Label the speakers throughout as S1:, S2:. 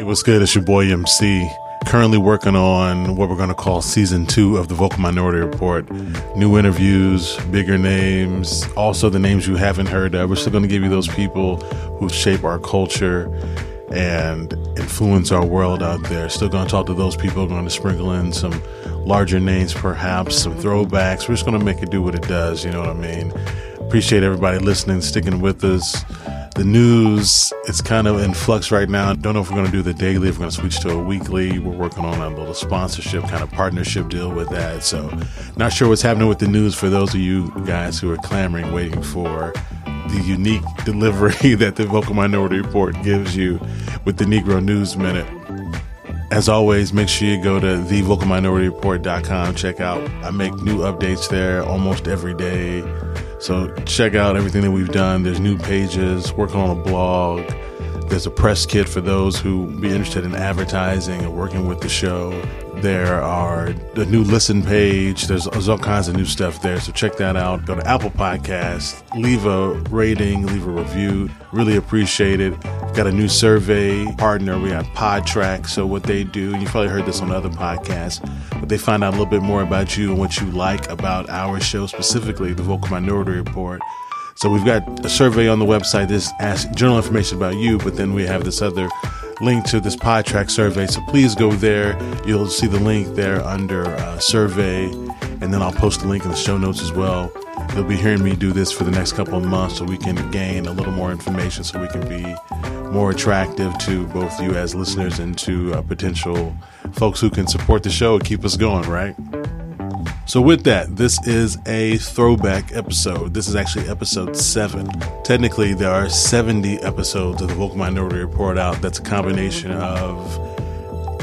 S1: Hey, what's good? It's your boy MC. Currently working on what we're going to call season two of the Vocal Minority Report. New interviews, bigger names, also the names you haven't heard of. We're still going to give you those people who shape our culture and influence our world out there. Still going to talk to those people, going to sprinkle in some larger names, perhaps some throwbacks. We're just going to make it do what it does, you know what I mean? Appreciate everybody listening, sticking with us. The news, it's kind of in flux right now. Don't know if we're going to do the daily, if we're going to switch to a weekly. We're working on a little sponsorship kind of partnership deal with that. So, not sure what's happening with the news for those of you guys who are clamoring, waiting for the unique delivery that the Vocal Minority Report gives you with the Negro News Minute. As always, make sure you go to thevocalminorityReport.com. Check out, I make new updates there almost every day. So check out everything that we've done. There's new pages, working on a blog. There's a press kit for those who be interested in advertising and working with the show. There are the new listen page. There's, there's all kinds of new stuff there. So check that out. Go to Apple Podcasts, leave a rating, leave a review. Really appreciate it. We've got a new survey partner. We have Podtrac. So what they do, you've probably heard this on other podcasts, but they find out a little bit more about you and what you like about our show, specifically the Vocal Minority Report. So we've got a survey on the website. This asks general information about you, but then we have this other link to this Podtrac survey. So please go there. You'll see the link there under uh, survey, and then I'll post the link in the show notes as well. You'll be hearing me do this for the next couple of months so we can gain a little more information so we can be more attractive to both you as listeners and to uh, potential folks who can support the show and keep us going, right? So, with that, this is a throwback episode. This is actually episode seven. Technically, there are 70 episodes of the Vocal Minority Report out. That's a combination of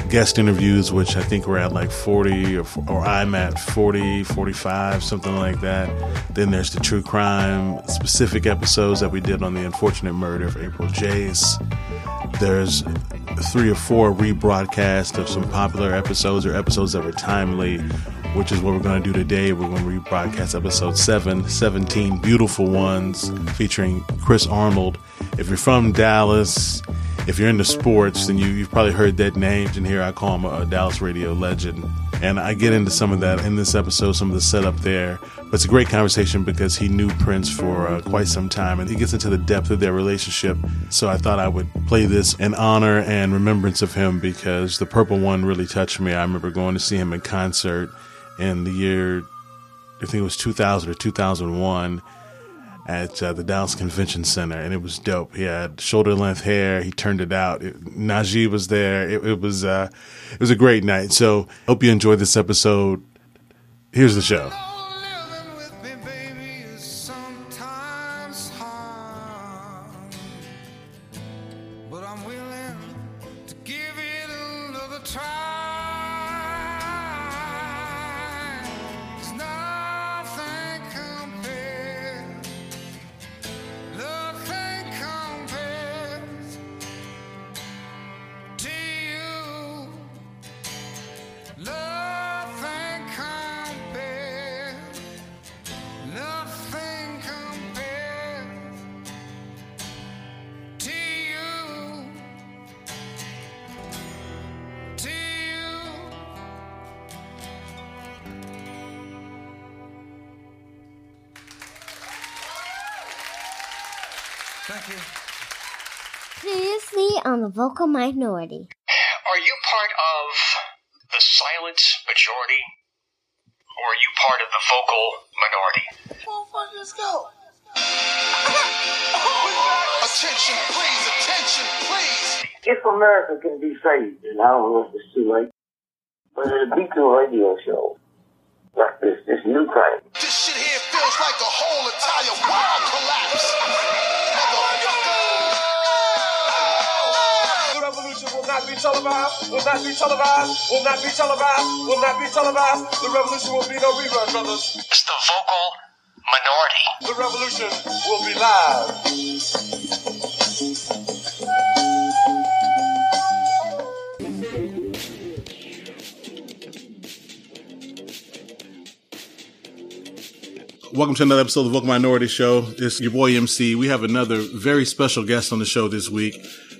S1: guest interviews, which I think we're at like 40, or, or I'm at 40, 45, something like that. Then there's the true crime specific episodes that we did on the unfortunate murder of April Jace. There's three or four rebroadcasts of some popular episodes or episodes that were timely which is what we're going to do today. We're going to rebroadcast episode 7, 17 beautiful ones featuring Chris Arnold. If you're from Dallas, if you're into sports, then you, you've probably heard that name. And here I call him a, a Dallas radio legend. And I get into some of that in this episode, some of the setup there. But it's a great conversation because he knew Prince for uh, quite some time and he gets into the depth of their relationship. So I thought I would play this in honor and remembrance of him because the Purple One really touched me. I remember going to see him in concert in the year, I think it was 2000 or 2001 at uh, the Dallas Convention Center, and it was dope. He had shoulder length hair. He turned it out. It, Najee was there. It, it was uh, it was a great night. So hope you enjoyed this episode. Here's the show.
S2: Vocal Minority.
S3: Are you part of the silent majority? Or are you part of the vocal minority?
S4: Motherfuckers, go.
S5: Attention, please, attention, please.
S6: If America can be saved, and I don't know if it's too late, but it'll be through a radio show like this, this new kind.
S5: This shit here feels like the whole entire world
S7: not be televised, will not be televised, will not be televised, will not be televised. The revolution will be no rerun, brothers.
S3: It's the vocal minority.
S7: The revolution will be live.
S1: Welcome to another episode of the Vocal Minority Show. This is your boy MC. We have another very special guest on the show this week.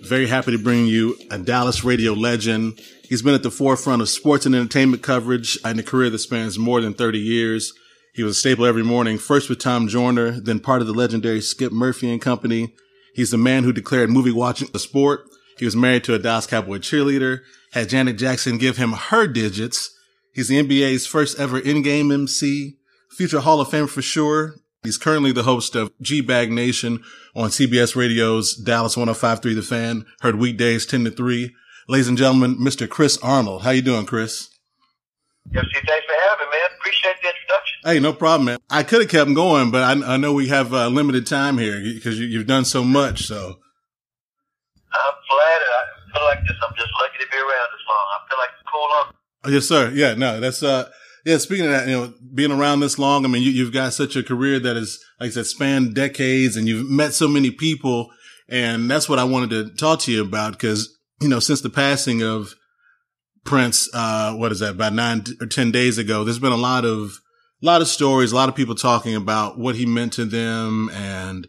S1: Very happy to bring you a Dallas radio legend. He's been at the forefront of sports and entertainment coverage in a career that spans more than 30 years. He was a staple every morning, first with Tom Joyner, then part of the legendary Skip Murphy and Company. He's the man who declared movie watching a sport. He was married to a Dallas Cowboy cheerleader, had Janet Jackson give him her digits. He's the NBA's first ever in-game MC, future Hall of Fame for sure. He's currently the host of G-Bag Nation on CBS Radio's Dallas 105.3 The Fan, heard weekdays 10 to 3. Ladies and gentlemen, Mr. Chris Arnold. How you doing, Chris?
S8: Yes, thanks for having me, man. Appreciate the introduction.
S1: Hey, no problem, man. I could have kept going, but I, I know we have uh, limited time here because you, have done so much. So
S8: I'm flattered. I feel like this. I'm just lucky to be around this long. I feel like cool on.
S1: Oh, yes, sir. Yeah, no, that's uh, yeah. Speaking of that, you know, being around this long, I mean, you, you've got such a career that is, like I said, spanned decades, and you've met so many people, and that's what I wanted to talk to you about because you know, since the passing of Prince, uh, what is that, about nine or 10 days ago, there's been a lot of, a lot of stories, a lot of people talking about what he meant to them. And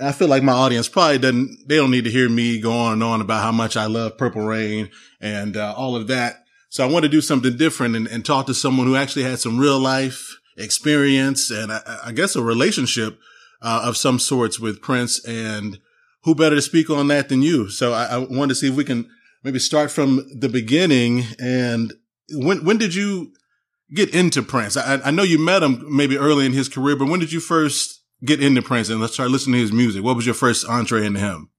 S1: I feel like my audience probably doesn't, they don't need to hear me go on and on about how much I love Purple Rain and uh, all of that. So I want to do something different and, and, talk to someone who actually had some real life experience and I, I guess a relationship uh, of some sorts with Prince and who better to speak on that than you? So I, I wanted to see if we can maybe start from the beginning. And when when did you get into Prince? I, I know you met him maybe early in his career, but when did you first get into Prince and let's start listening to his music? What was your first entree into him?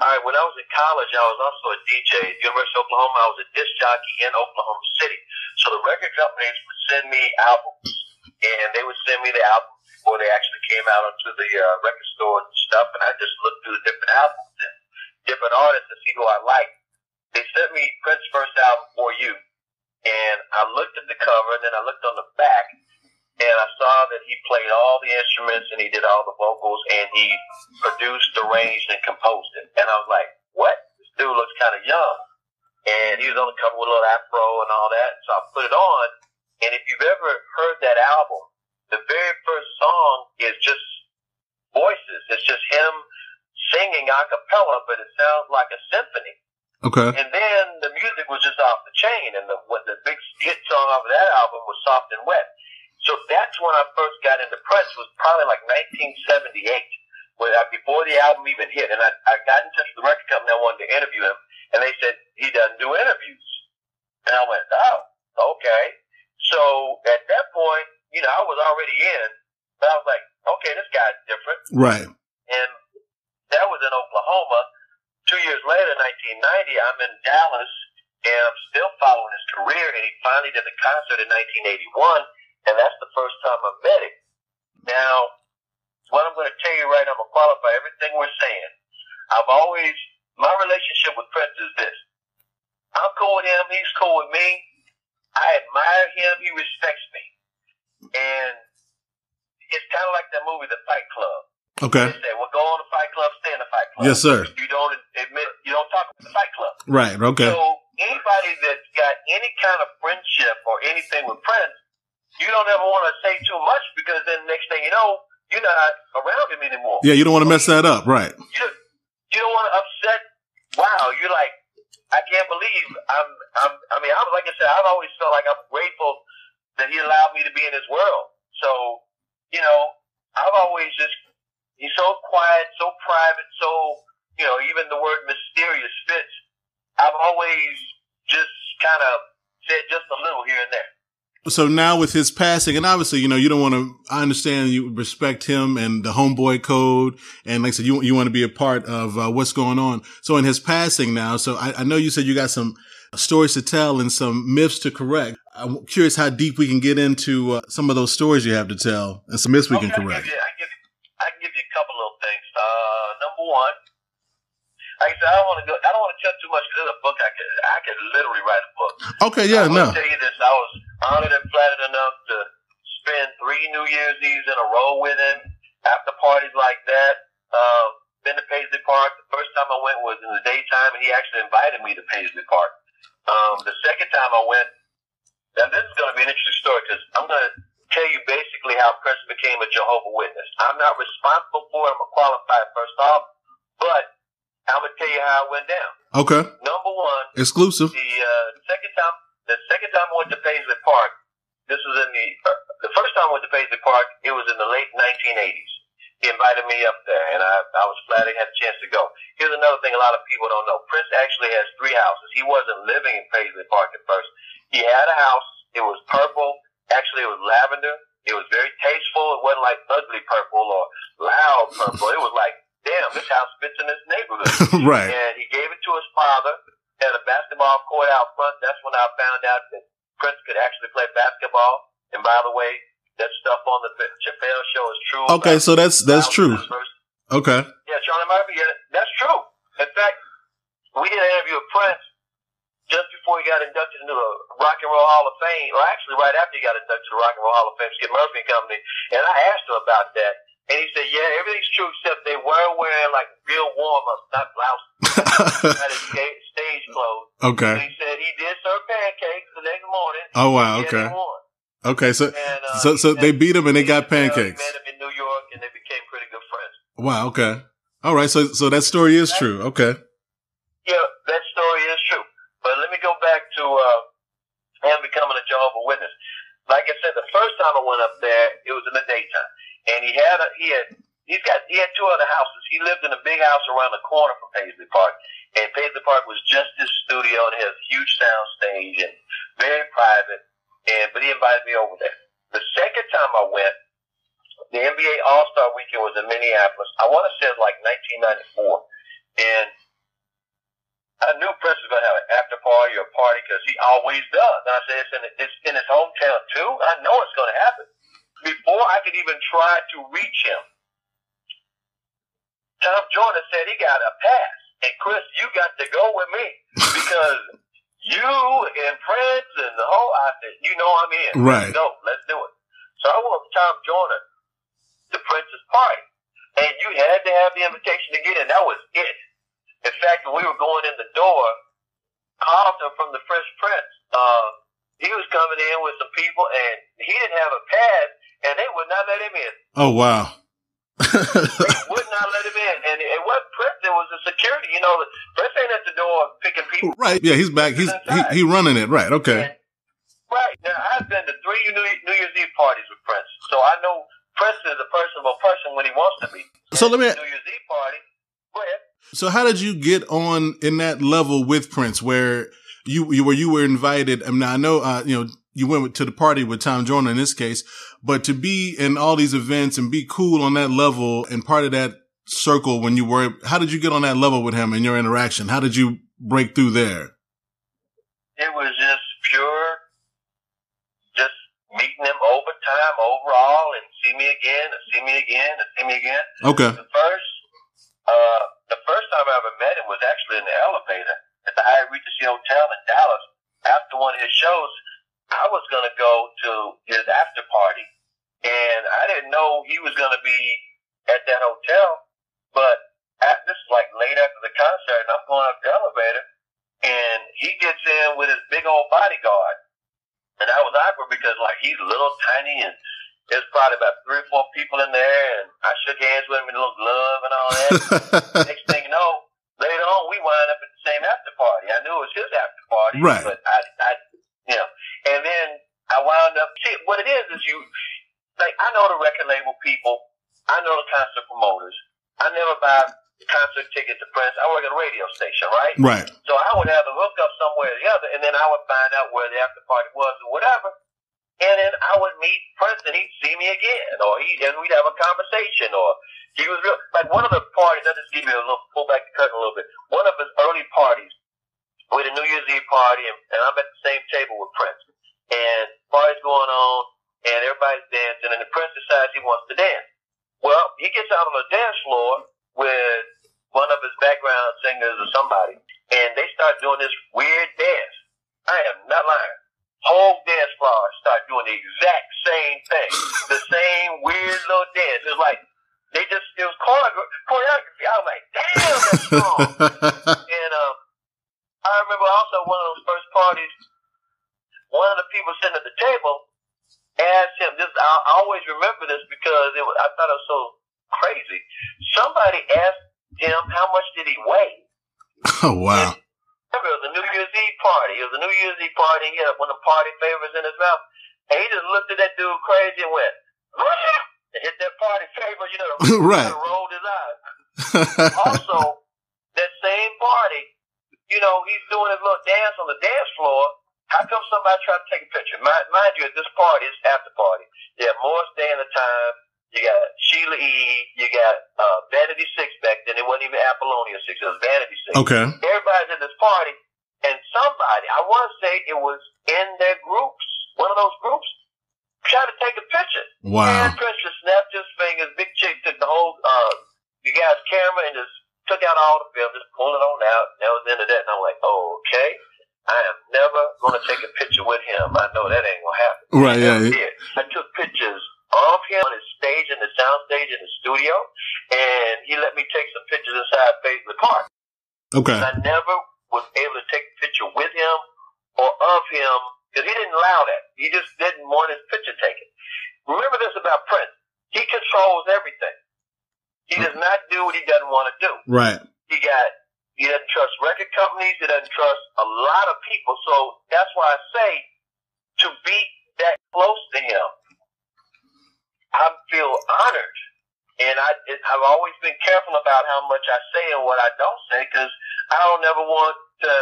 S8: All right, when I was in college, I was also a DJ at University of Oklahoma. I was a disc jockey in Oklahoma City. So the record companies would send me albums, and they would send me the album before they actually came out onto the uh, record store and stuff, and I just looked through the different albums and different artists to see who I liked. They sent me Prince's first album, For You, and I looked at the cover, and then I looked on the back, and I saw that he played all the instruments and he did all the vocals, and he produced, arranged, and composed it. And I was like, what? This dude looks kind of young. And he was on the cover with a little afro and all that, so I put it on. And if you've ever heard that album, the very first song is just voices. It's just him singing a cappella, but it sounds like a symphony.
S1: Okay.
S8: And then the music was just off the chain, and the what the big hit song off of that album was "Soft and Wet." So that's when I first got into Prince. Was probably like 1978, where uh, before the album even hit. And I, I got in touch with the record company. I wanted to interview him, and they said he doesn't do interviews. And I went, oh, okay. So at that point, you know, I was already in, but I was like, okay, this guy's different.
S1: Right.
S8: And that was in Oklahoma. Two years later, 1990, I'm in Dallas, and I'm still following his career. And he finally did the concert in 1981, and that's the first time I met him. Now, what I'm going to tell you right, now, I'm going to qualify everything we're saying. I've always, my relationship with Prince is this. I'm cool with him. He's cool with me. I admire him. He respects me. And it's kind of like that movie, The Fight Club.
S1: Okay.
S8: They say, well, go on the Fight Club, stay in the Fight Club.
S1: Yes, sir.
S8: You don't admit, you don't talk about the Fight Club.
S1: Right. Okay.
S8: So anybody that's got any kind of friendship or anything with Prince, you don't ever want to say too much because then next thing you know, you're not around him anymore.
S1: Yeah, you don't want to mess that up, right?
S8: You, you don't want to upset. Wow, you're like, I can't believe I'm. I'm. I mean, I'm like I said, I've always felt like I'm grateful that he allowed me to be in his world. So, you know, I've always just, he's so quiet, so private, so, you know, even the word mysterious fits. I've always just kind of said just a little here and there.
S1: So now with his passing, and obviously, you know, you don't want to, I understand you respect him and the homeboy code. And like I said, you, you want to be a part of uh, what's going on. So in his passing now, so I, I know you said you got some stories to tell and some myths to correct. I'm curious how deep we can get into uh, some of those stories you have to tell and some myths we
S8: okay,
S1: can correct.
S8: I can, give you, I, can give you, I can give you a couple little things. Uh, number one, like I said, I don't want to go. I don't want to tell too much because it's a book. I could, I could literally write a book.
S1: Okay, yeah, no.
S8: I
S1: no.
S8: tell you this: I was honored and flattered enough to spend three New Year's Eves in a row with him. After parties like that, uh, been to Paisley Park. The first time I went was in the daytime, and he actually invited me to Paisley Park. Um, the second time I went, now this is going to be an interesting story because I'm going to tell you basically how Prince became a Jehovah Witness. I'm not responsible for it. I'm a qualified first off, but I'm to tell you how it went down.
S1: Okay.
S8: Number one,
S1: Exclusive.
S8: the uh, second time, the second time I went to Paisley Park, this was in the uh, the first time I went to Paisley Park. It was in the late 1980s. He invited me up there, and I, I was glad I had a chance to go. Here's another thing a lot of people don't know: Prince actually has three houses. He wasn't living in Paisley Park at first. He had a house. It was purple. Actually, it was lavender. It was very tasteful. It wasn't like ugly purple or loud purple. it was like, damn, this house fits in this neighborhood.
S1: right.
S8: And he gave it to his father at a basketball court out front. That's when I found out that Prince could actually play basketball. And by the way, that stuff on the Chappelle show is true.
S1: Okay, so that's that's true. Okay.
S8: yeah, Charlie Murphy. Yeah, that's true. In fact, we did an interview with Prince just before he got inducted into the Rock and Roll Hall of Fame, or actually right after he got inducted to the Rock and Roll Hall of Fame, Skip Murphy and Company. And I asked him about that, and he said, "Yeah, everything's true except they were wearing like real warm ups, not blouses, not his stage clothes."
S1: okay.
S8: He said he did serve pancakes the next morning.
S1: Oh wow. Okay. Okay. So
S8: And, uh,
S1: so so they beat him and they got
S8: uh,
S1: pancakes.
S8: Met him in New York, and they became pretty good friends.
S1: Wow. Okay. All right. So so that story is true. Okay.
S8: Yeah, that story is true. But let me go back to uh, him becoming a Jehovah Witness. Like I said, the first time I went up there, it was in the daytime, and he had a he had he's got he had two other houses. He lived in a big house around the corner from Paisley Park, and Paisley Park was just his studio it has huge sound stage and very private. And but he invited me over there. The second time I went, the NBA All Star Weekend was in Minneapolis. I want to say it was like 1994, and I knew Prince was going to have an after party or a party because he always does. And I said, it's in, it's in his hometown too. I know it's going to happen. Before I could even try to reach him, Tom Joyner said he got a pass. And Chris, you got to go with me because you and Prince and the whole, I said, you know I'm in.
S1: Right.
S8: No, let's do it. So I went with Tom Joyner to Prince's party. And you had to have the invitation to get in. That was it. In fact, when we were going in the door, Carlton from the Fresh Prince, uh, he was coming in with some people, and he didn't have a pass, and they would not let him in.
S1: Oh wow.
S8: would not let him in, and it wasn't Prince. It was the security. You know, Prince ain't at the door picking people.
S1: right. Yeah. He's back. He's he, he running it. Right. Okay.
S8: And- right now, I've been to three New, New Year's Eve parties with Prince, so I know Prince is a personable person when he wants to be.
S1: So let me-
S8: New Year's Eve party. Go ahead.
S1: So how did you get on in that level with Prince where you, you where you were invited? I mean, I know, uh, you know, you went to the party with Tom Joyner in this case, but to be in all these events and be cool on that level and part of that circle when you were, how did you get on that level with him and your interaction? How did you break through there?
S8: It was just pure, just meeting him over time, overall, and see me again, and see me again, and see me again.
S1: Okay.
S8: The first, uh, the first time I ever met him was actually in the elevator at the Hyatt Regency Hotel in Dallas. After one of his shows, I was going to go to his after party, and I didn't know he was going to be at that hotel. But at, this is like late after the concert, and I'm going up the elevator, and he gets in with his big old bodyguard, and I was awkward because like he's little tiny and there's probably about three or four people in there, and I shook hands with him and a little glove and all that. Next thing you know, later on we wound up at the same after party. I knew it was his after party,
S1: Right.
S8: But I, I, you know, and then I wound up. See, what it is is you, like, I know the record label people, I know the concert promoters. I never buy concert tickets to Prince. I work at a radio station, right?
S1: right.
S8: So I would have a hookup somewhere or the other, and then I would find out where the after party was or whatever. And then I would meet Prince, and he'd see me again, or he and we'd have a conversation, or he was real. Like one of the parties, I'll just give you a little pull back the curtain a little bit. One of his early parties, with a New Year's Eve party, and, and I'm at the same table with Prince, and party's going on, and everybody's dancing, and the Prince decides he wants to dance. Well, he gets out on the dance floor with one of his background singers or somebody, and they start doing this weird dance. I am not lying. Whole dance floor start doing the exact same thing, the same weird little dance. It's like they just it was choreography. I was like, damn, that's strong. and um, I remember also one of those first parties. One of the people sitting at the table asked him. This I, I always remember this because it was, I thought it was so crazy. Somebody asked him how much did he weigh,
S1: Oh wow.
S8: Remember, it was a New Year's Eve party. It was a New Year's Eve party. He had one of the party favors in his mouth. And he just looked at that dude crazy and went, and hit that party favor, you know,
S1: Right.
S8: and rolled his eyes. Also, that same party, you know, he's doing his little dance on the dance floor. How come somebody tried to take a picture? Mind, mind you, at this party, it's after party. You have Morris Day and the Time. You got Sheila E. You got uh, Vanity Six back then. It wasn't even Apollonia Six. It was Vanity Six.
S1: okay.
S8: Everybody's at this party, and somebody, I want to say it was in their groups, one of those groups, tried to take a picture.
S1: Wow.
S8: And Prince just snapped his fingers. Big Chick took the whole, uh, the guy's camera and just took out all the film, just pulled it on out. That was the end of that. And I'm like, oh, okay. I am never going to take a picture with him. I know that ain't going to happen.
S1: Right. Yeah.
S8: Did. I took pictures of him on his stage in the sound stage in the studio, and he let me take some pictures inside Paisley Park.
S1: Okay.
S8: I never was able to take a picture with him or of him because he didn't allow that. He just didn't want his picture taken. Remember this about Prince. He controls everything. He does uh-huh. not do what he doesn't want to do.
S1: Right.
S8: He got he doesn't trust record companies. He doesn't trust a lot of people. So that's why I say to be that close to him, I feel honored. And I, it, I've always been careful about how much I say and what I don't say because I don't ever want to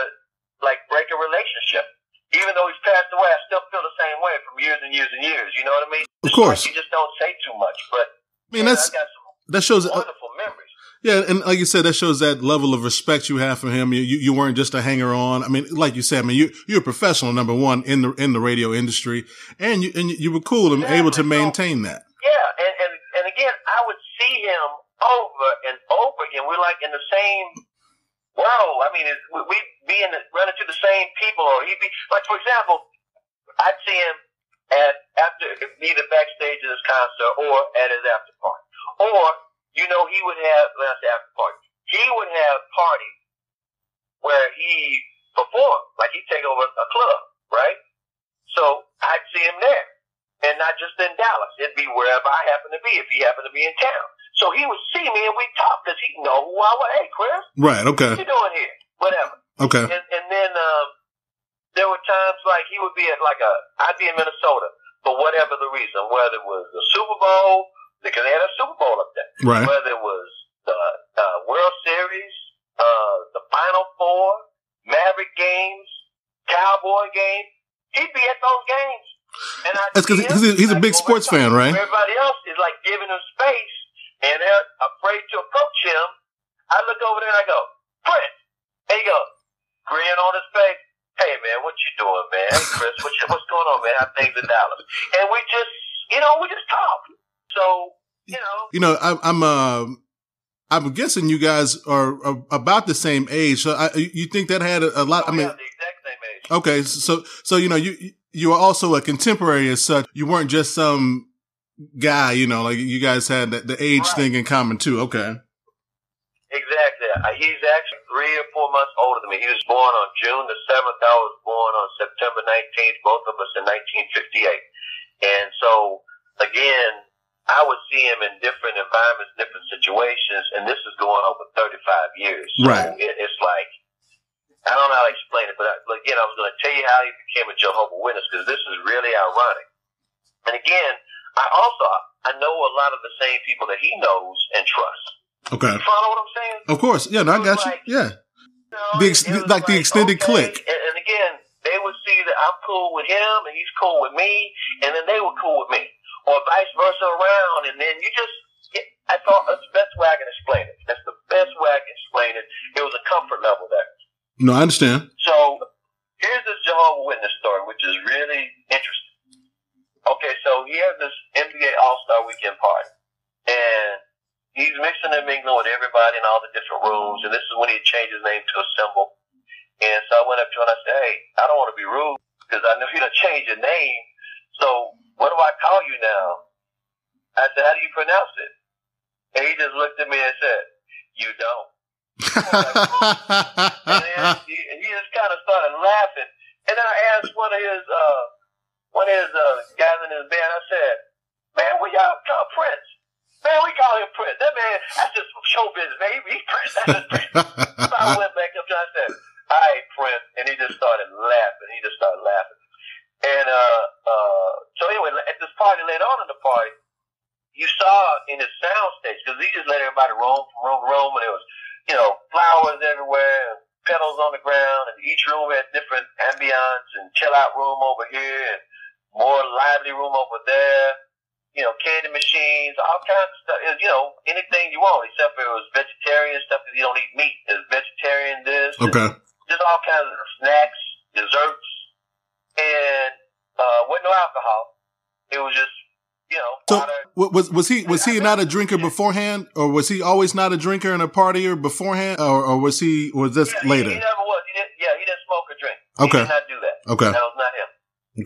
S8: like break a relationship. Even though he's passed away, I still feel the same way from years and years and years. You know what I mean?
S1: Of course.
S8: You just don't say too much, but
S1: I mean, that's
S8: I got some
S1: that shows. Uh,
S8: memories.
S1: Yeah, and like you said, that shows that level of respect you have for him. You you, you weren't just a hanger on. I mean, like you said, I mean, you you're a professional, number one in the in the radio industry, and you and you were cool and able to maintain that.
S8: Yeah, and, and and again, I would see him over and over again. We're like in the same world. I mean, we'd be in the, run into the same people, or he'd be like, for example, I'd see him at after either backstage at his concert or at his after party, or you know, he would have when I say after party, he would have parties where he performed, like he'd take over a club, right? So I'd see him there and not just in Dallas. It'd be wherever I happen to be if he happened to be in town. So he would see me and we'd talk because he'd know who I was. Hey, Chris,
S1: Right. Okay.
S8: What you doing here? Whatever.
S1: Okay.
S8: And, and then um, there were times like he would be at like a, I'd be in Minnesota for whatever the reason, whether it was the Super Bowl, because they had a Super Bowl up there,
S1: Right.
S8: whether it was the uh, World Series, uh, the Final Four, Maverick games, Cowboy games, he'd be at those games. And I
S1: That's 'cause he- 'cause he- he's a big sports fan, right?
S8: Everybody else is like giving him space, and they're afraid to approach him. I look over there and I go, Prince. And he goes, grin on his face. Hey man, what you doing, man? Hey Chris, what you, what's going on, man? How things in Dallas? And we just, you know, we just talk. So, you know,
S1: You know, I, I'm uh, I'm guessing you guys are, are about the same age. So I, you think that had a, a lot? I mean,
S8: have the exact same age.
S1: okay. So so you know you you are also a contemporary as such. You weren't just some guy. You know, like you guys had the, the age
S8: Right.
S1: thing in common too. Okay.
S8: Exactly. Uh, He's actually three or four months older than me. He was born on June the 7th. I was born on September 19th, both of us in 1958. And so, again, I would see him in different environments, different situations, and this is going on for 35 years. So
S1: Right.
S8: It, it's like, I don't know how to explain it, but, I, but again, I was going to tell you how he became a Jehovah Witness because this is really ironic. And again, I also, I know a lot of the same people that he knows and trusts.
S1: Okay.
S8: You follow what I'm saying?
S1: Of course. Yeah. No, I got you. Yeah.
S8: You know,
S1: The ex-
S8: was
S1: like the extended clique.
S8: And, and again, they would see that I'm cool with him and he's cool with me, and then they were cool with me, or vice versa around. And then you just, it, I thought that's the best way I can explain it. That's the best way I can explain it. It was a comfort level there.
S1: No, I understand.
S8: So here's this Jehovah Witness story, which is really interesting. Okay, so he has this NBA All Star Weekend party, and he's mixing and mingling with everybody in all the different rooms. And this is when he changed his name to a symbol. And so I went up to him and I said, "Hey, I don't want to be rude because I know you done changed your name. So what do I call you now?" I said, "How do you pronounce it?" And he just looked at me and said, "You don't." And then he, he just kind of started laughing. And then I asked one of his uh, one of his uh, guys in his band. I said, "Man, where y'all call Prince? Man, we call him Prince. That man, that's just show business, man. He, he's Prince. That's just Prince. so I went back up to him and said, all right, Prince. And he just started laughing. He just started laughing. And uh, uh, so anyway, at this party later on in the party, you saw in his sound stage because he just let everybody roam from room to room, and there was you know flowers everywhere, and petals on the ground, and each room had different ambiance and chill out room over here, and more lively room over there. You know, candy machines, all kinds of stuff. Was, you know, anything you want, except for it was vegetarian stuff because you don't eat meat. There's vegetarian this.
S1: Okay.
S8: Just all kinds of snacks, desserts, and uh, with no alcohol. It was just, you know,
S1: So
S8: water.
S1: was was he was he not a drinker beforehand, or was he always not a drinker and a partier beforehand, or, or was he was this
S8: Yeah,
S1: later?
S8: He, he never was. He didn't, yeah, he didn't smoke or drink.
S1: Okay.
S8: He did not do that.
S1: Okay.
S8: That was not him.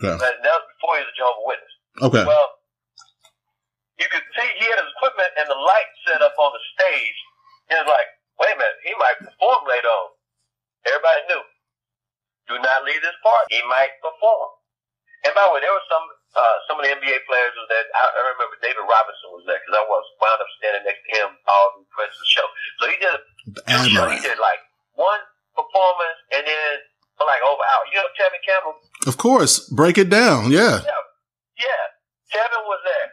S1: Okay.
S8: That, that was before he was a Jehovah's Witness.
S1: Okay.
S8: Well, you could see he had his equipment and the light set up on the stage. He was like, wait a minute, he might perform later on. Everybody knew. Do not leave this party. He might perform. And by the way, there were some uh, some of the NBA players was that I, I remember David Robinson was there because I was wound up standing next to him all the rest of the show. So he did a show. He did like one performance and then for like over hour. You know Tevin Campbell?
S1: Of course. Break it down. Yeah.
S8: Yeah, Tevin was there.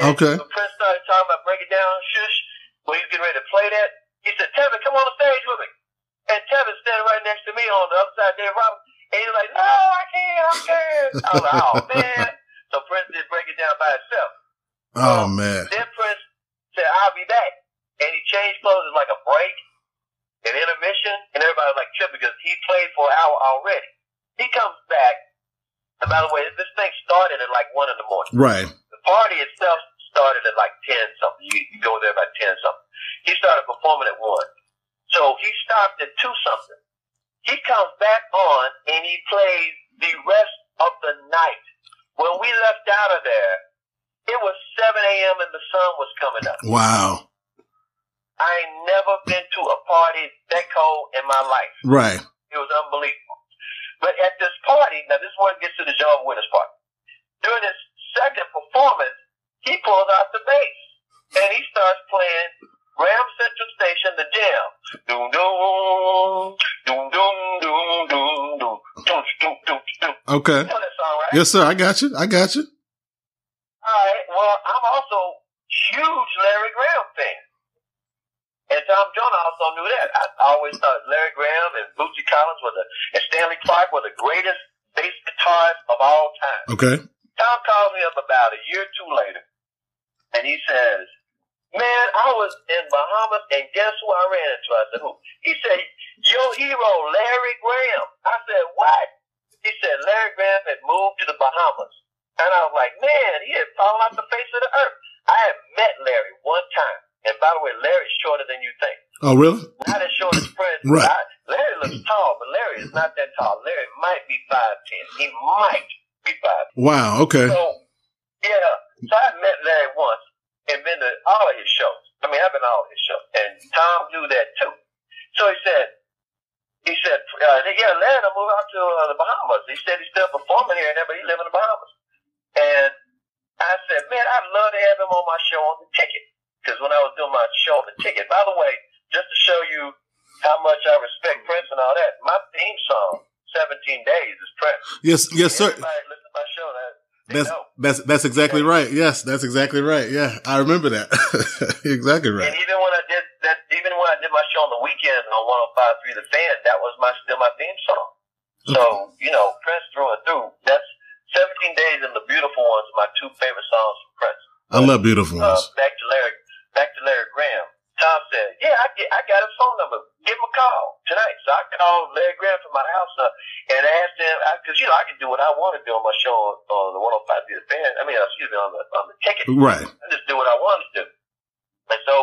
S8: And
S1: Okay.
S8: when Prince started talking about break it down, shush, when he was getting ready to play that, he said, Tevin, come on the stage with me. And Tevin standing right next to me on the other side of Dave Robinson. And he was like, no, I can't, I'm scared. I was like, oh, man. So Prince did break it down by himself.
S1: Oh uh, man.
S8: Then Prince said, I'll be back. And he changed clothes as like a break, an intermission, and everybody was like tripping because he played for an hour already. He comes back, and by the way, this thing started at like 1 in the morning.
S1: Right.
S8: The party itself started at like 10 something. You, you go there about 10 something. He started performing at 1. So he stopped at 2 something. He comes back on and he plays the rest of the night. When we left out of there, it was 7 a.m. and the sun was coming up.
S1: Wow.
S8: I ain't never been to a party that cold in my life.
S1: Right.
S8: It was unbelievable. But at this party, now this is where it gets to the Jehovah's Witness part. During his second performance, he pulls out the bass and he starts playing Graham Central Station, the jam. Doom doom, doom doom doom doom doom doom doom doom doom.
S1: Okay.
S8: You know that song, right?
S1: Yes, sir. I got you. I got you.
S8: All right. Well, I'm also huge Larry Graham fan. And Tom Jones also knew that. I always thought Larry Graham and Bootsy Collins were the, and Stanley Clarke were the greatest bass guitarists of all time.
S1: Okay.
S8: Tom calls me up about a year or two later, and he says, Man, I was in And guess who I ran into? I said, Who? He said, Your hero, Larry Graham. I said, What? He said, Larry Graham had moved to the Bahamas. And I was like, Man, he had fallen off the face of the earth. I had met Larry one time. And by the way, Larry's shorter than you think.
S1: Oh, really?
S8: Not as short as Prince.
S1: Right.
S8: I, Larry looks tall, but Larry is not that tall. Larry might be 5'10. He might be 5'10.
S1: Wow. Okay.
S8: So, yeah, so I met Larry once and been to all of his shows. I mean, I've been all of his shows. And Tom knew that too. So he said, he said, uh, yeah, will move out to uh, the Bahamas. He said he's still performing here and there, but he live in the Bahamas. And I said, man, I'd love to have him on my show on the ticket. Because when I was doing my show on the ticket, by the way, just to show you how much I respect Prince and all that, my theme song, 17 Days, is Prince.
S1: Yes. Yes, sir.
S8: Everybody listen to my show, that, they
S1: That's
S8: know.
S1: that's that's exactly right. Yes, that's exactly right. Yeah, I remember that. exactly right.
S8: And even when I did that, even when I did my show on the weekend on 105.3 The Fan, that was my still my theme song. So you know, Prince through and through. That's 17 Days and The Beautiful Ones are my two favorite songs from Prince.
S1: I love beautiful
S8: Uh,
S1: ones.
S8: back to Larry, back to Larry Graham. Tom said, "Yeah, I get, I got his phone number. Give him a call tonight." So I called Larry Graham from my house uh, and asked him because you know I can do what I want to do on my show on, on the 105 The Fan. I mean, excuse me, on the on the ticket.
S1: Right.
S8: I just do what I wanted to do. And so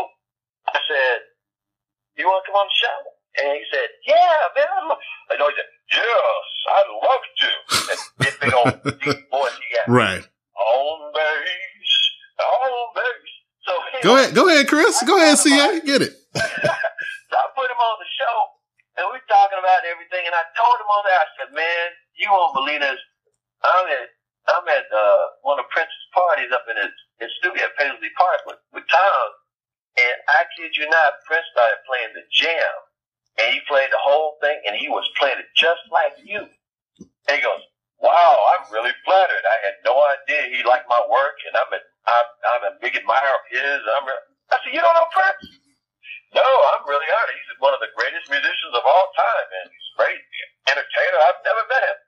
S8: I said, You want to come on the show? And he said, Yeah, man. I'd love. I know he said, Yes, I'd love to. And this big old deep voice he got.
S1: Right.
S8: On base, on base. So
S1: Go ahead. Go ahead, Chris. Go ahead, CA. Get it.
S8: so I put him on the show, and we were talking about everything. And I told him on there, I said, "Man, you won't believe this. I'm at I'm at uh, one of Prince's parties up in his, his studio at Paisley Park with, with Tom, And I kid you not, Prince started playing the jam. And he played the whole thing, and he was playing it just like you. And he goes, wow, I'm really flattered. I had no idea he liked my work, and I'm a, I'm, I'm a big admirer of his. I'm a, I said, you don't know Prince? No, I'm really honored. He's one of the greatest musicians of all time, and he's a great entertainer. I've never met him.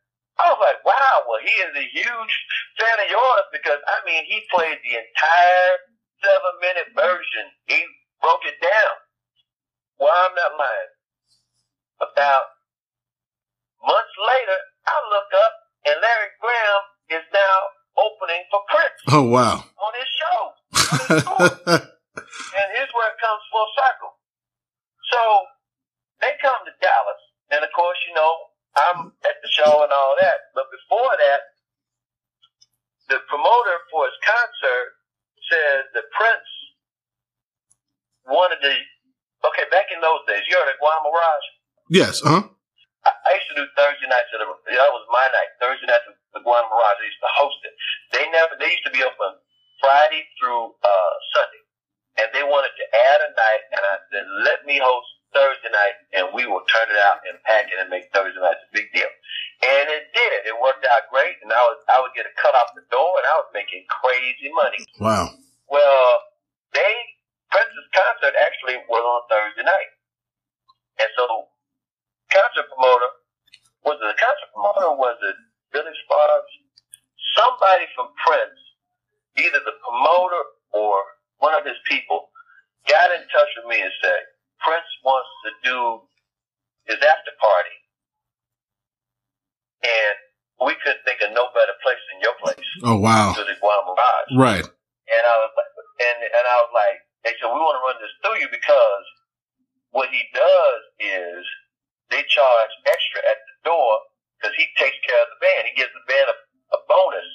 S8: I was like, wow, well, he is a huge fan of yours because, I mean, he played the entire seven minute version. He broke it down. Well, I'm not lying. About months later, I look up and Larry Graham is now opening for Prince.
S1: Oh wow!
S8: On his show, and here's where it comes full circle. So they come to Dallas, and of course, you know, I'm at the show and all that. But before that, the promoter for his concert said that Prince wanted to. Okay, back in those days, you heard of Guam Mirage?
S1: Yes, uh huh.
S8: I used to do Thursday nights at the, that was my night. Thursday nights at the Guam Mirage. I used to host it. They never, they used to be open Friday through, uh, Sunday. And they wanted to add a night and I said, let me host Thursday night and we will turn it out and pack it and make Thursday nights a big deal. And it did. It worked out great and I was, I would get a cut off the door and I was making crazy money.
S1: Wow.
S8: Well, they, Prince's concert actually was on Thursday night. And so concert promoter, was it a concert promoter or was it Billy Sparks? Somebody from Prince, either the promoter or one of his people, got in touch with me and said, Prince wants to do his after party. And we couldn't think of no better place than your place.
S1: Oh wow.
S8: To the Guam Mirage.
S1: Right.
S8: And I was like, and, and I was like, they said, we want to run this through you because what he does is they charge extra at the door because he takes care of the band. He gives the band a, a bonus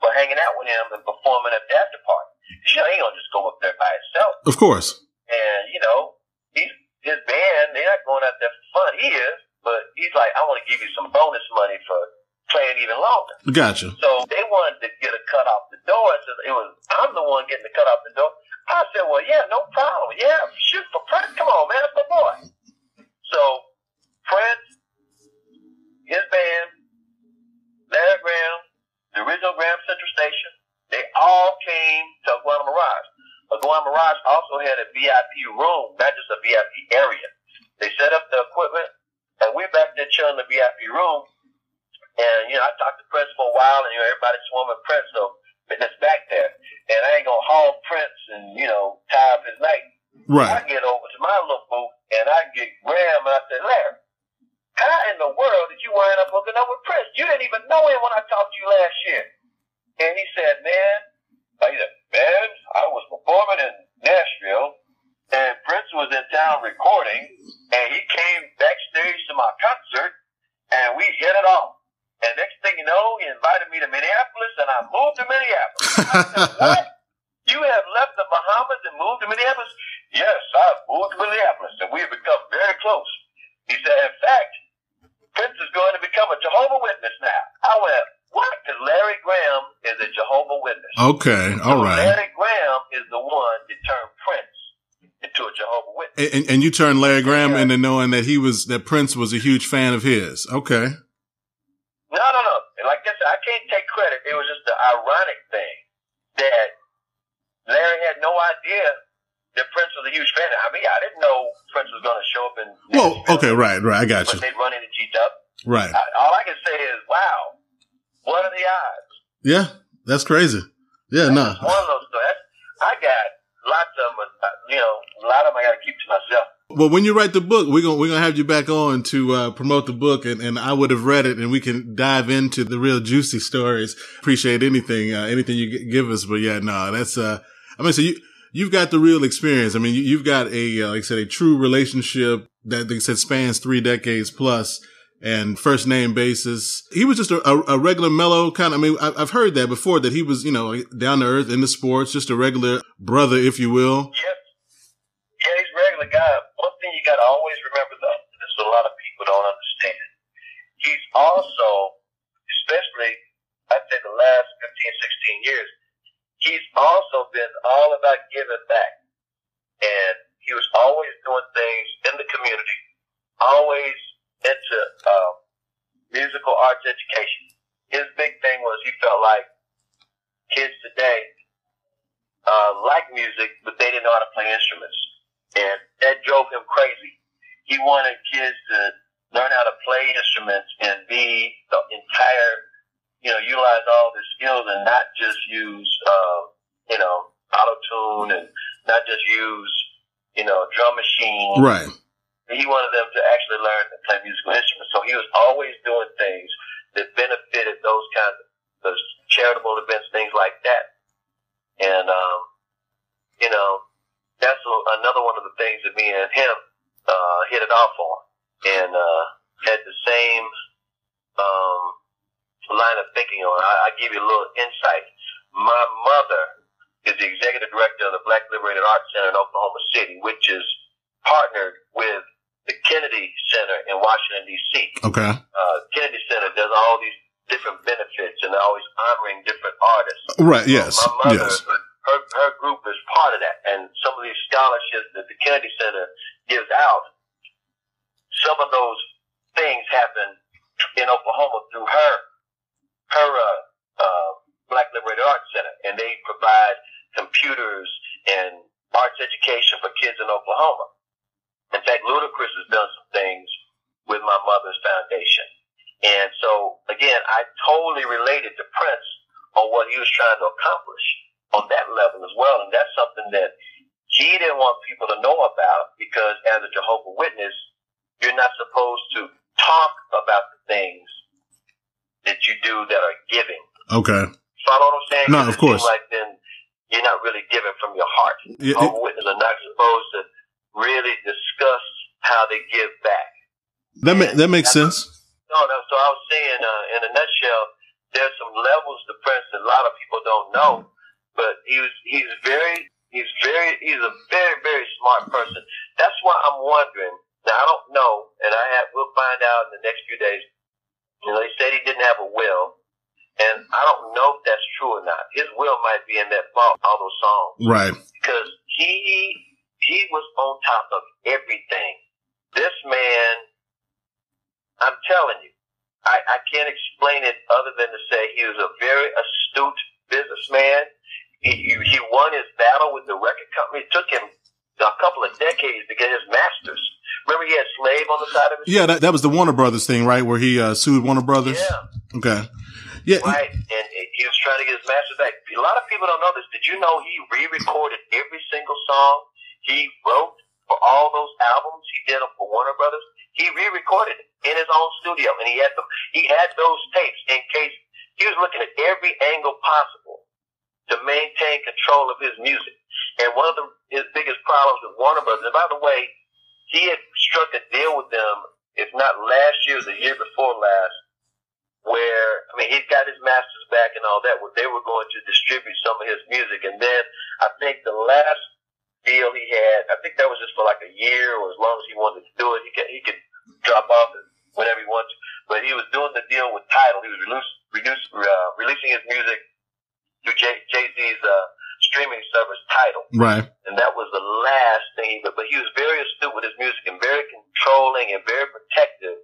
S8: for hanging out with him and performing at the after party. You know, he ain't gonna just go up there by himself.
S1: Of course.
S8: And you know, he's his band. They're not going out there for fun. He is, but he's like, I want to give you some bonus money for playing even longer.
S1: Gotcha.
S8: So they wanted to get a cut off the door. So it was I'm the one getting the cut off the door. I said, well, yeah, no problem. Yeah, shoot for Prince. Come on, man, that's my boy. So Prince, his band, Larry Graham, the original Graham Central Station, they all came to Guam Mirage. Guam Mirage also had a VIP room, not just a VIP area. They set up the equipment, and we're back there chilling in the VIP room. And, you know, I talked to Prince for a while, and, you know, everybody swarming Prince, so it's back there. And I ain't gonna haul Prince and, you know, tie up his night.
S1: Right.
S8: I get over to my little booth, and I get Graham, and I said, Larry, how in the world did you wind up hooking up with Prince? You didn't even know him when I talked to you last year. And he said, man, I said, man, I was performing in Nashville, and Prince was in town recording, and he came backstage to my concert, and we hit it off. And next thing you know, he invited me to Minneapolis, and I moved to Minneapolis. Said, what? You have left the Bahamas and moved to Minneapolis? Yes, I've moved to Minneapolis, and we have become very close. He said, in fact, going to become a Jehovah Witness now. I went, what? Because Larry Graham is a Jehovah Witness.
S1: Okay. All
S8: So
S1: right.
S8: Larry Graham is the one that turned Prince into a Jehovah Witness.
S1: And, and you turned Larry Graham into knowing that he was that Prince was a huge fan of his. Okay.
S8: No, no, no. Like I said, I can't take credit. It was just the ironic thing that Larry had no idea that Prince was a huge fan. I mean, I didn't know Prince was going to show up in.
S1: Well, okay, right, right. I got you.
S8: But they'd run into G Dub.
S1: Right.
S8: All I can say is, wow, what are the odds?
S1: Yeah, that's crazy. Yeah, no.
S8: One of those. I got lots of them. You know, a lot of them I got to keep to myself.
S1: Well, when you write the book, we're gonna we're gonna have you back on to uh, promote the book, and, and I would have read it, and we can dive into the real juicy stories. Appreciate anything, uh, anything you g- give us. But yeah, no, that's uh, I mean, so you you've got the real experience. I mean, you, you've got a uh, like I said, a true relationship that they said spans three decades plus, and first name basis. He was just a, a, regular mellow kind of. I mean, I, I've heard that before that he was you know down to earth in the sports, just a regular brother, if you will.
S8: Yes. Yeah, he's a regular guy. One thing you got to always remember, though, this a lot of people don't understand. He's also, especially, I'd say the last 15, 16 years, he's also been all about giving back. Always honoring different artists.
S1: Right. Yes.
S8: My mother,
S1: Yes.
S8: her, her group is part of that. And some of these scholarships that the Kennedy Center gives out, some of those things happen in Oklahoma through her, her, uh, uh, Black Liberated Arts Center. And they provide computers and arts education for kids in Oklahoma. In fact, Ludacris has done some things with my mother's foundation. And so, again, I totally related to Prince on what he was trying to accomplish on that level as well. And that's something that he didn't want people to know about because as a Jehovah Witness, you're not supposed to talk about the things that you do that are giving.
S1: Okay.
S8: Follow what I'm saying?
S1: No, of course.
S8: Like then you're not really giving from your heart.
S1: Yeah,
S8: Jehovah
S1: it-
S8: Witnesses are not supposed to really discuss how they give back.
S1: That ma- that makes sense.
S8: No, no. So I was saying, uh, in a nutshell, there's some levels to Prince that a lot of people don't know, but he was he's very he's very he's a very very smart person. That's why I'm wondering. Now I don't know, and I have we'll find out in the next few days. You know, they said he didn't have a will, and I don't know if that's true or not. His will might be in that vault, all those songs
S1: Right.
S8: because he he was on top of everything. This man, telling you, I, I can't explain it other than to say he was a very astute businessman. He, he won his battle with the record company. It took him a couple of decades to get his masters. Remember, he had Slave on the side of his
S1: Yeah, that, that was the Warner Brothers thing, right? Where he uh, sued Warner Brothers.
S8: Yeah.
S1: Okay. Yeah.
S8: Right, and he was trying to get his masters back. A lot of people don't know this. Did you know he re-recorded every single song he wrote for all those albums he did them for Warner Brothers? He re-recorded it in his own studio, and he had them. He had those tapes in case he was looking at every angle possible to maintain control of his music. And one of the, his biggest problems with Warner Brothers, and by the way, he had struck a deal with them, if not last year, the year before last, where I mean he'd got his masters back and all that. Where they were going to distribute some of his music, and then I think the last deal he had, I think that was just for like a year or as long as he wanted to do it. He could he could drop off whenever he wants. But he was doing the deal with Tidal. He was reduce, reduce, uh, releasing his music through Jay Z's uh, streaming service Tidal
S1: Right.
S8: and that was the last thing. He but, but he was very astute with his music and very controlling and very protective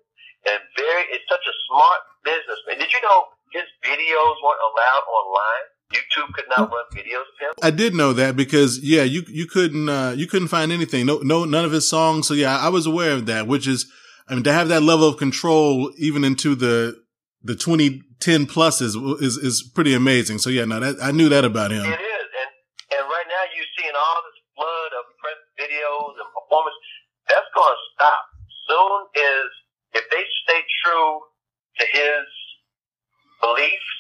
S8: and very. It's such a smart businessman. Did you know his videos weren't allowed online? YouTube could not run videos of him.
S1: I did know that because yeah, you you couldn't uh, you couldn't find anything. No, no, none of his songs. So yeah, I was aware of that. Which is, I mean, to have that level of control even into the the 2010 pluses is is is pretty amazing. So yeah, no, that I knew that about him.
S8: It is, and and right now you're seeing all this flood of press videos and performance. That's going to stop soon. Is if they stay true to his beliefs,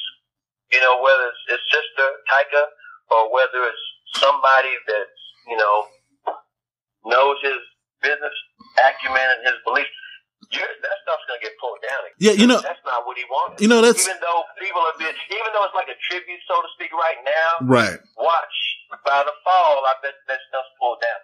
S8: you know, whether it's his sister Tyka or whether it's somebody that you know knows his business acumen and his beliefs. You're, that stuff's gonna get pulled down. again.
S1: Yeah, you know-
S8: that's not what he wanted.
S1: You know, that's-
S8: even though people have been, even though it's like a tribute, so to speak, right now
S1: Right.
S8: watch by the fall, I bet that stuff's pulled down.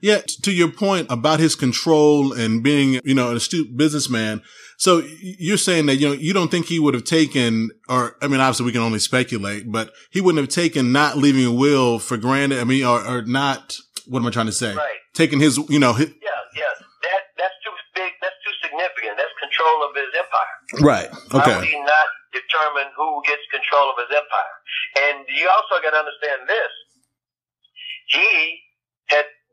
S1: Yeah, t- to your point about his control and being, you know, an astute businessman. So you're saying that, you know, you don't think he would have taken, or, I mean, obviously we can only speculate, but he wouldn't have taken not leaving a will for granted. I mean, or, or not, what am I trying to say?
S8: Right.
S1: Taking his, you know, his,
S8: Yeah, yeah. That that's too big. That's too significant. That's control of his empire.
S1: right.
S8: Why would
S1: Okay.
S8: he not determine who gets control of his empire. And you also got to understand this. He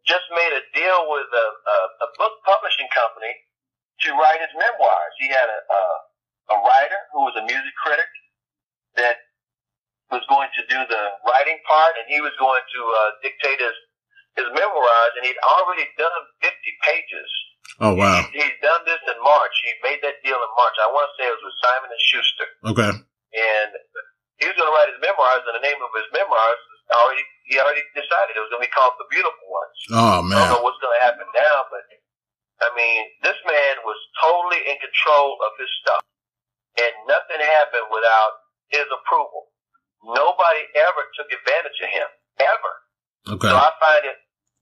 S8: just made a deal with a, a, a book publishing company to write his memoirs. He had a, a, a writer who was a music critic that was going to do the writing part, and he was going to uh, dictate his his memoirs, and he'd already done 50 pages.
S1: Oh wow!
S8: He, he'd done this in March. He made that deal in March. I want to say it was with Simon and Schuster,
S1: Okay.
S8: and he was going to write his memoirs, and the name of his memoirs is already he already decided it was going to be called The Beautiful Ones.
S1: Oh man.
S8: I don't know what's going to happen now, but I mean, this man was totally in control of his stuff, and nothing happened without his approval. Nobody ever took advantage of him, ever.
S1: Okay.
S8: So I find it,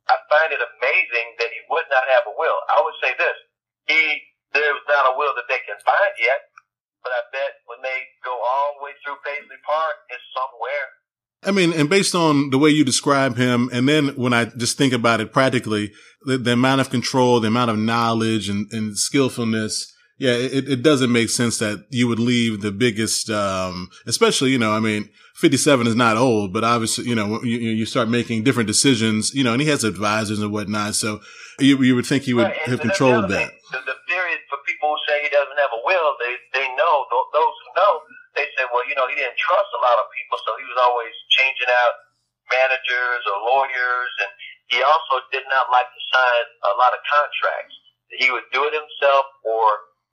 S8: I find it amazing that he would not have a will. I would say this: he there's not a will that they can find yet, but I bet when they go all the way through Paisley Park, it's somewhere.
S1: I mean, and based on the way you describe him, and then when I just think about it practically, the, the amount of control, the amount of knowledge and, and skillfulness, yeah, it, it doesn't make sense that you would leave the biggest, um, especially, you know, I mean, 57 is not old, but obviously, you know, you, you start making different decisions, you know, and he has advisors and whatnot. So you, you would think he would
S8: Right,
S1: have controlled that.
S8: thing, The, the theory for people who say he doesn't have a will, they they know tho- those who know. They say, well, you know, he didn't trust a lot of people, so he was always changing out managers or lawyers, and he also did not like to sign a lot of contracts. He would do it himself, or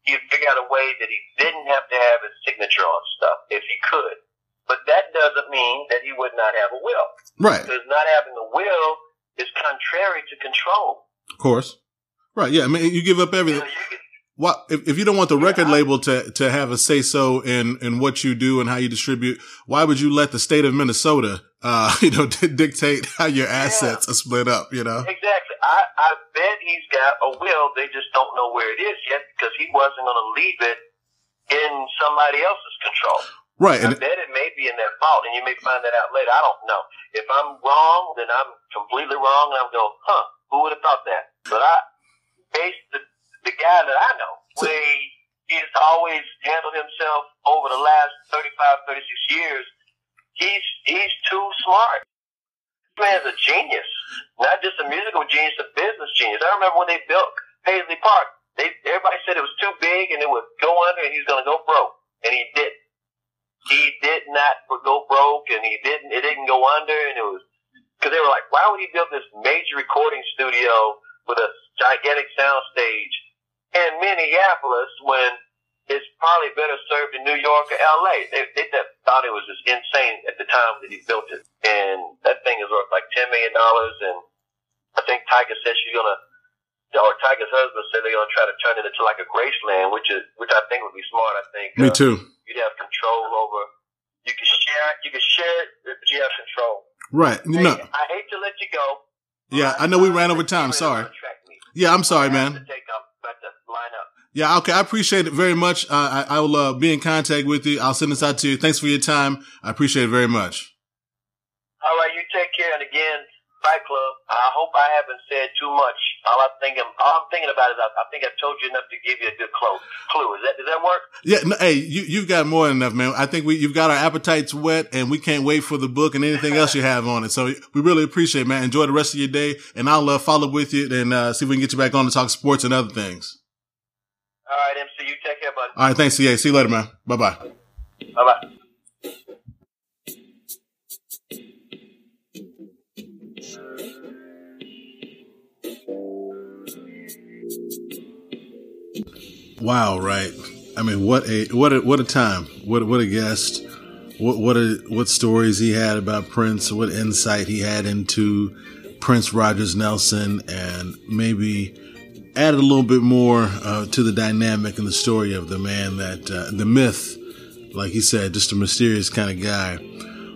S8: he'd figure out a way that he didn't have to have his signature on stuff if he could. But that doesn't mean that he would not have a will.
S1: Right.
S8: Because not having a will is contrary to control.
S1: Of course. Right. Yeah. I mean, you give up
S8: You
S1: everything.
S8: know, you can,
S1: What if, if you don't want the record label to to have a say so in in what you do and how you distribute? Why would you let the state of Minnesota, uh, you know, dictate how your assets are split up? You know.
S8: Exactly. I, I bet he's got a will. They just don't know where it is yet because he wasn't going to leave it in somebody else's control.
S1: Right.
S8: I
S1: And
S8: bet it may be in their fault, and you may find that out later. I don't know. If I'm wrong, then I'm completely wrong, and I'm going, huh, who would have thought that? But I, based the, the guy that I know, way he's always handled himself over the last 35, 36 years, he's, he's too smart. This man's a genius. Not just a musical genius, a business genius. I remember when they built Paisley Park, they, everybody said it was too big and it would go under and he's going to go broke. And he didn't he did not go broke and he didn't it didn't go under and it was because they were like why would he build this major recording studio with a gigantic sound stage in Minneapolis when it's probably better served in New York or LA they, they thought it was just insane at the time that he built it and that thing is worth like ten million dollars and I think Tyka said she's gonna or Tyka's husband said they're gonna try to turn it into like a Graceland which is which I think would be smart I think
S1: me
S8: Uh,
S1: too.
S8: you'd have control over. You can share it. You can share it, but you have control.
S1: Right.
S8: Hey, I hate to let you go.
S1: Yeah. I know we ran over time. Sorry. Yeah. I'm sorry, man.
S8: Line up.
S1: Yeah. Okay. I appreciate it very much. Uh, I, I will uh, be in contact with you. I'll send this out to you. Thanks for your time. I appreciate it very much.
S8: All right, you take care. And again, Fight Club. I hope I haven't said too much. All I'm thinking, all I'm thinking about is I, I think I've told you enough to give you a good clue. Clue. Is that does that work?
S1: Yeah, no, hey, you you've got more than enough, man. I think we you've got our appetites whet, and we can't wait for the book and anything else you have on it. So we really appreciate, it, man. Enjoy the rest of your day, and I'll uh, follow up with you and uh, see if we can get you back on to talk sports and other things.
S8: All right, MC. You take care, buddy.
S1: All right, thanks, CA. See you later, man. Bye bye.
S8: Bye bye.
S1: Wow, right? I mean, what a what a what a time! What what a guest! What what a what stories he had about Prince! What insight he had into Prince Rogers Nelson, and maybe added a little bit more uh, to the dynamic and the story of the man that uh, the myth, like he said, just a mysterious kind of guy.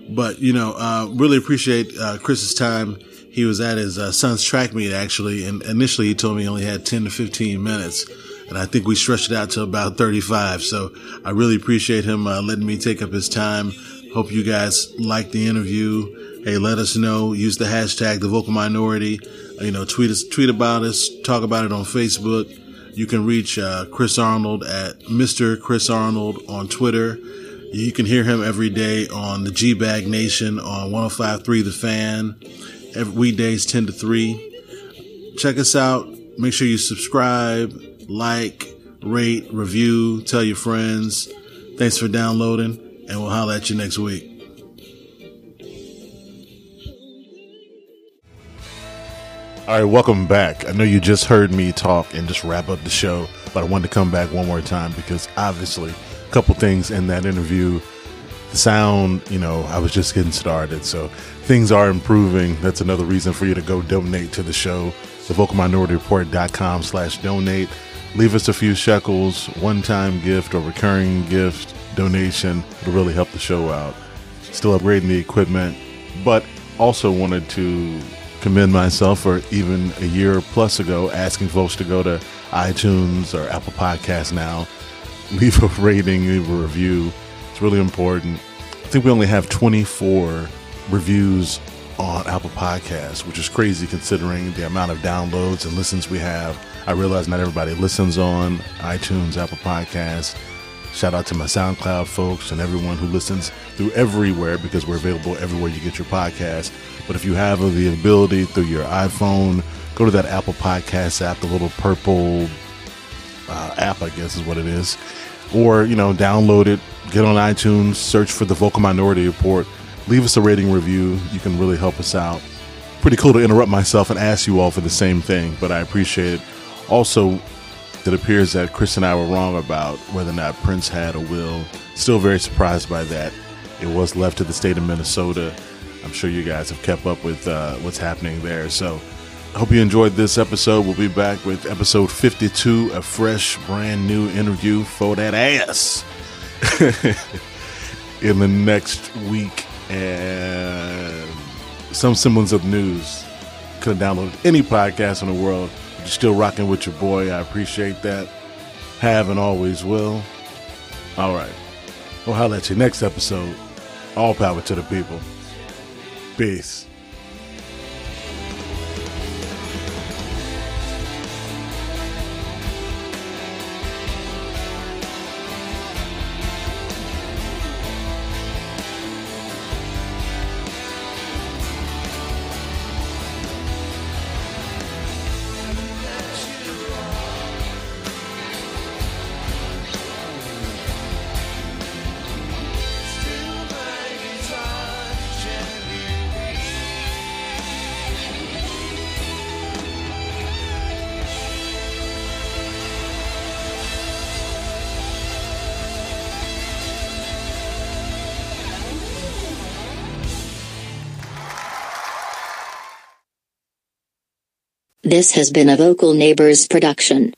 S1: But you know, uh, really appreciate uh, Chris's time. He was at his uh, son's track meet actually, and initially he told me he only had ten to fifteen minutes, and I think we stretched it out to about thirty-five. So I really appreciate him uh, letting me take up his time. Hope you guys liked the interview. Hey, let us know. Use the hashtag the vocal minority. You know, tweet us, tweet about us, talk about it on Facebook. You can reach uh, Chris Arnold at Mr. Chris Arnold on Twitter. You can hear him every day on the G Bag Nation on 105.3 The Fan, every weekdays 10 to 3. Check us out. Make sure you subscribe, like, rate, review, tell your friends. Thanks for downloading, and we'll holler at you next week. All right, welcome back. I know you just heard me talk and just wrap up the show, but I wanted to come back one more time because obviously a couple things in that interview. The sound, you know, I was just getting started, so things are improving. That's another reason for you to go donate to the show. The vocalminorityreport.com slash donate. Leave us a few shekels, one-time gift or recurring gift donation. It'll really help the show out. Still upgrading the equipment, but also wanted to commend myself for even a year plus ago asking folks to go to iTunes or Apple Podcasts now, leave a rating, leave a review. It's really important. I think we only have 24 reviews on Apple Podcasts, which is crazy considering the amount of downloads and listens we have. I realize not everybody listens on iTunes, Apple Podcasts. Shout out to my SoundCloud folks and everyone who listens through everywhere because we're available everywhere you get your podcast. But if you have the ability through your iPhone, go to that Apple Podcast app, the little purple uh, app, I guess is what it is. Or, you know, download it, get on iTunes, search for the Vocal Minority Report, leave us a rating review. You can really help us out. Pretty cool to interrupt myself and ask you all for the same thing, but I appreciate it. Also, it appears that Chris and I were wrong about whether or not Prince had a will. Still very surprised by that. It was left to the state of Minnesota. I'm sure you guys have kept up with uh, what's happening there. So, hope you enjoyed this episode. We'll be back with episode 52, a fresh, brand new interview for that ass in the next week. And some semblance of news. Could have downloaded any podcast in the world. You're still rocking with your boy. I appreciate that. Have and always will. All right. We'll at you next episode. All power to the people. Peace.
S9: This has been a Vocal Neighbors production.